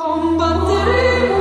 Combatteremo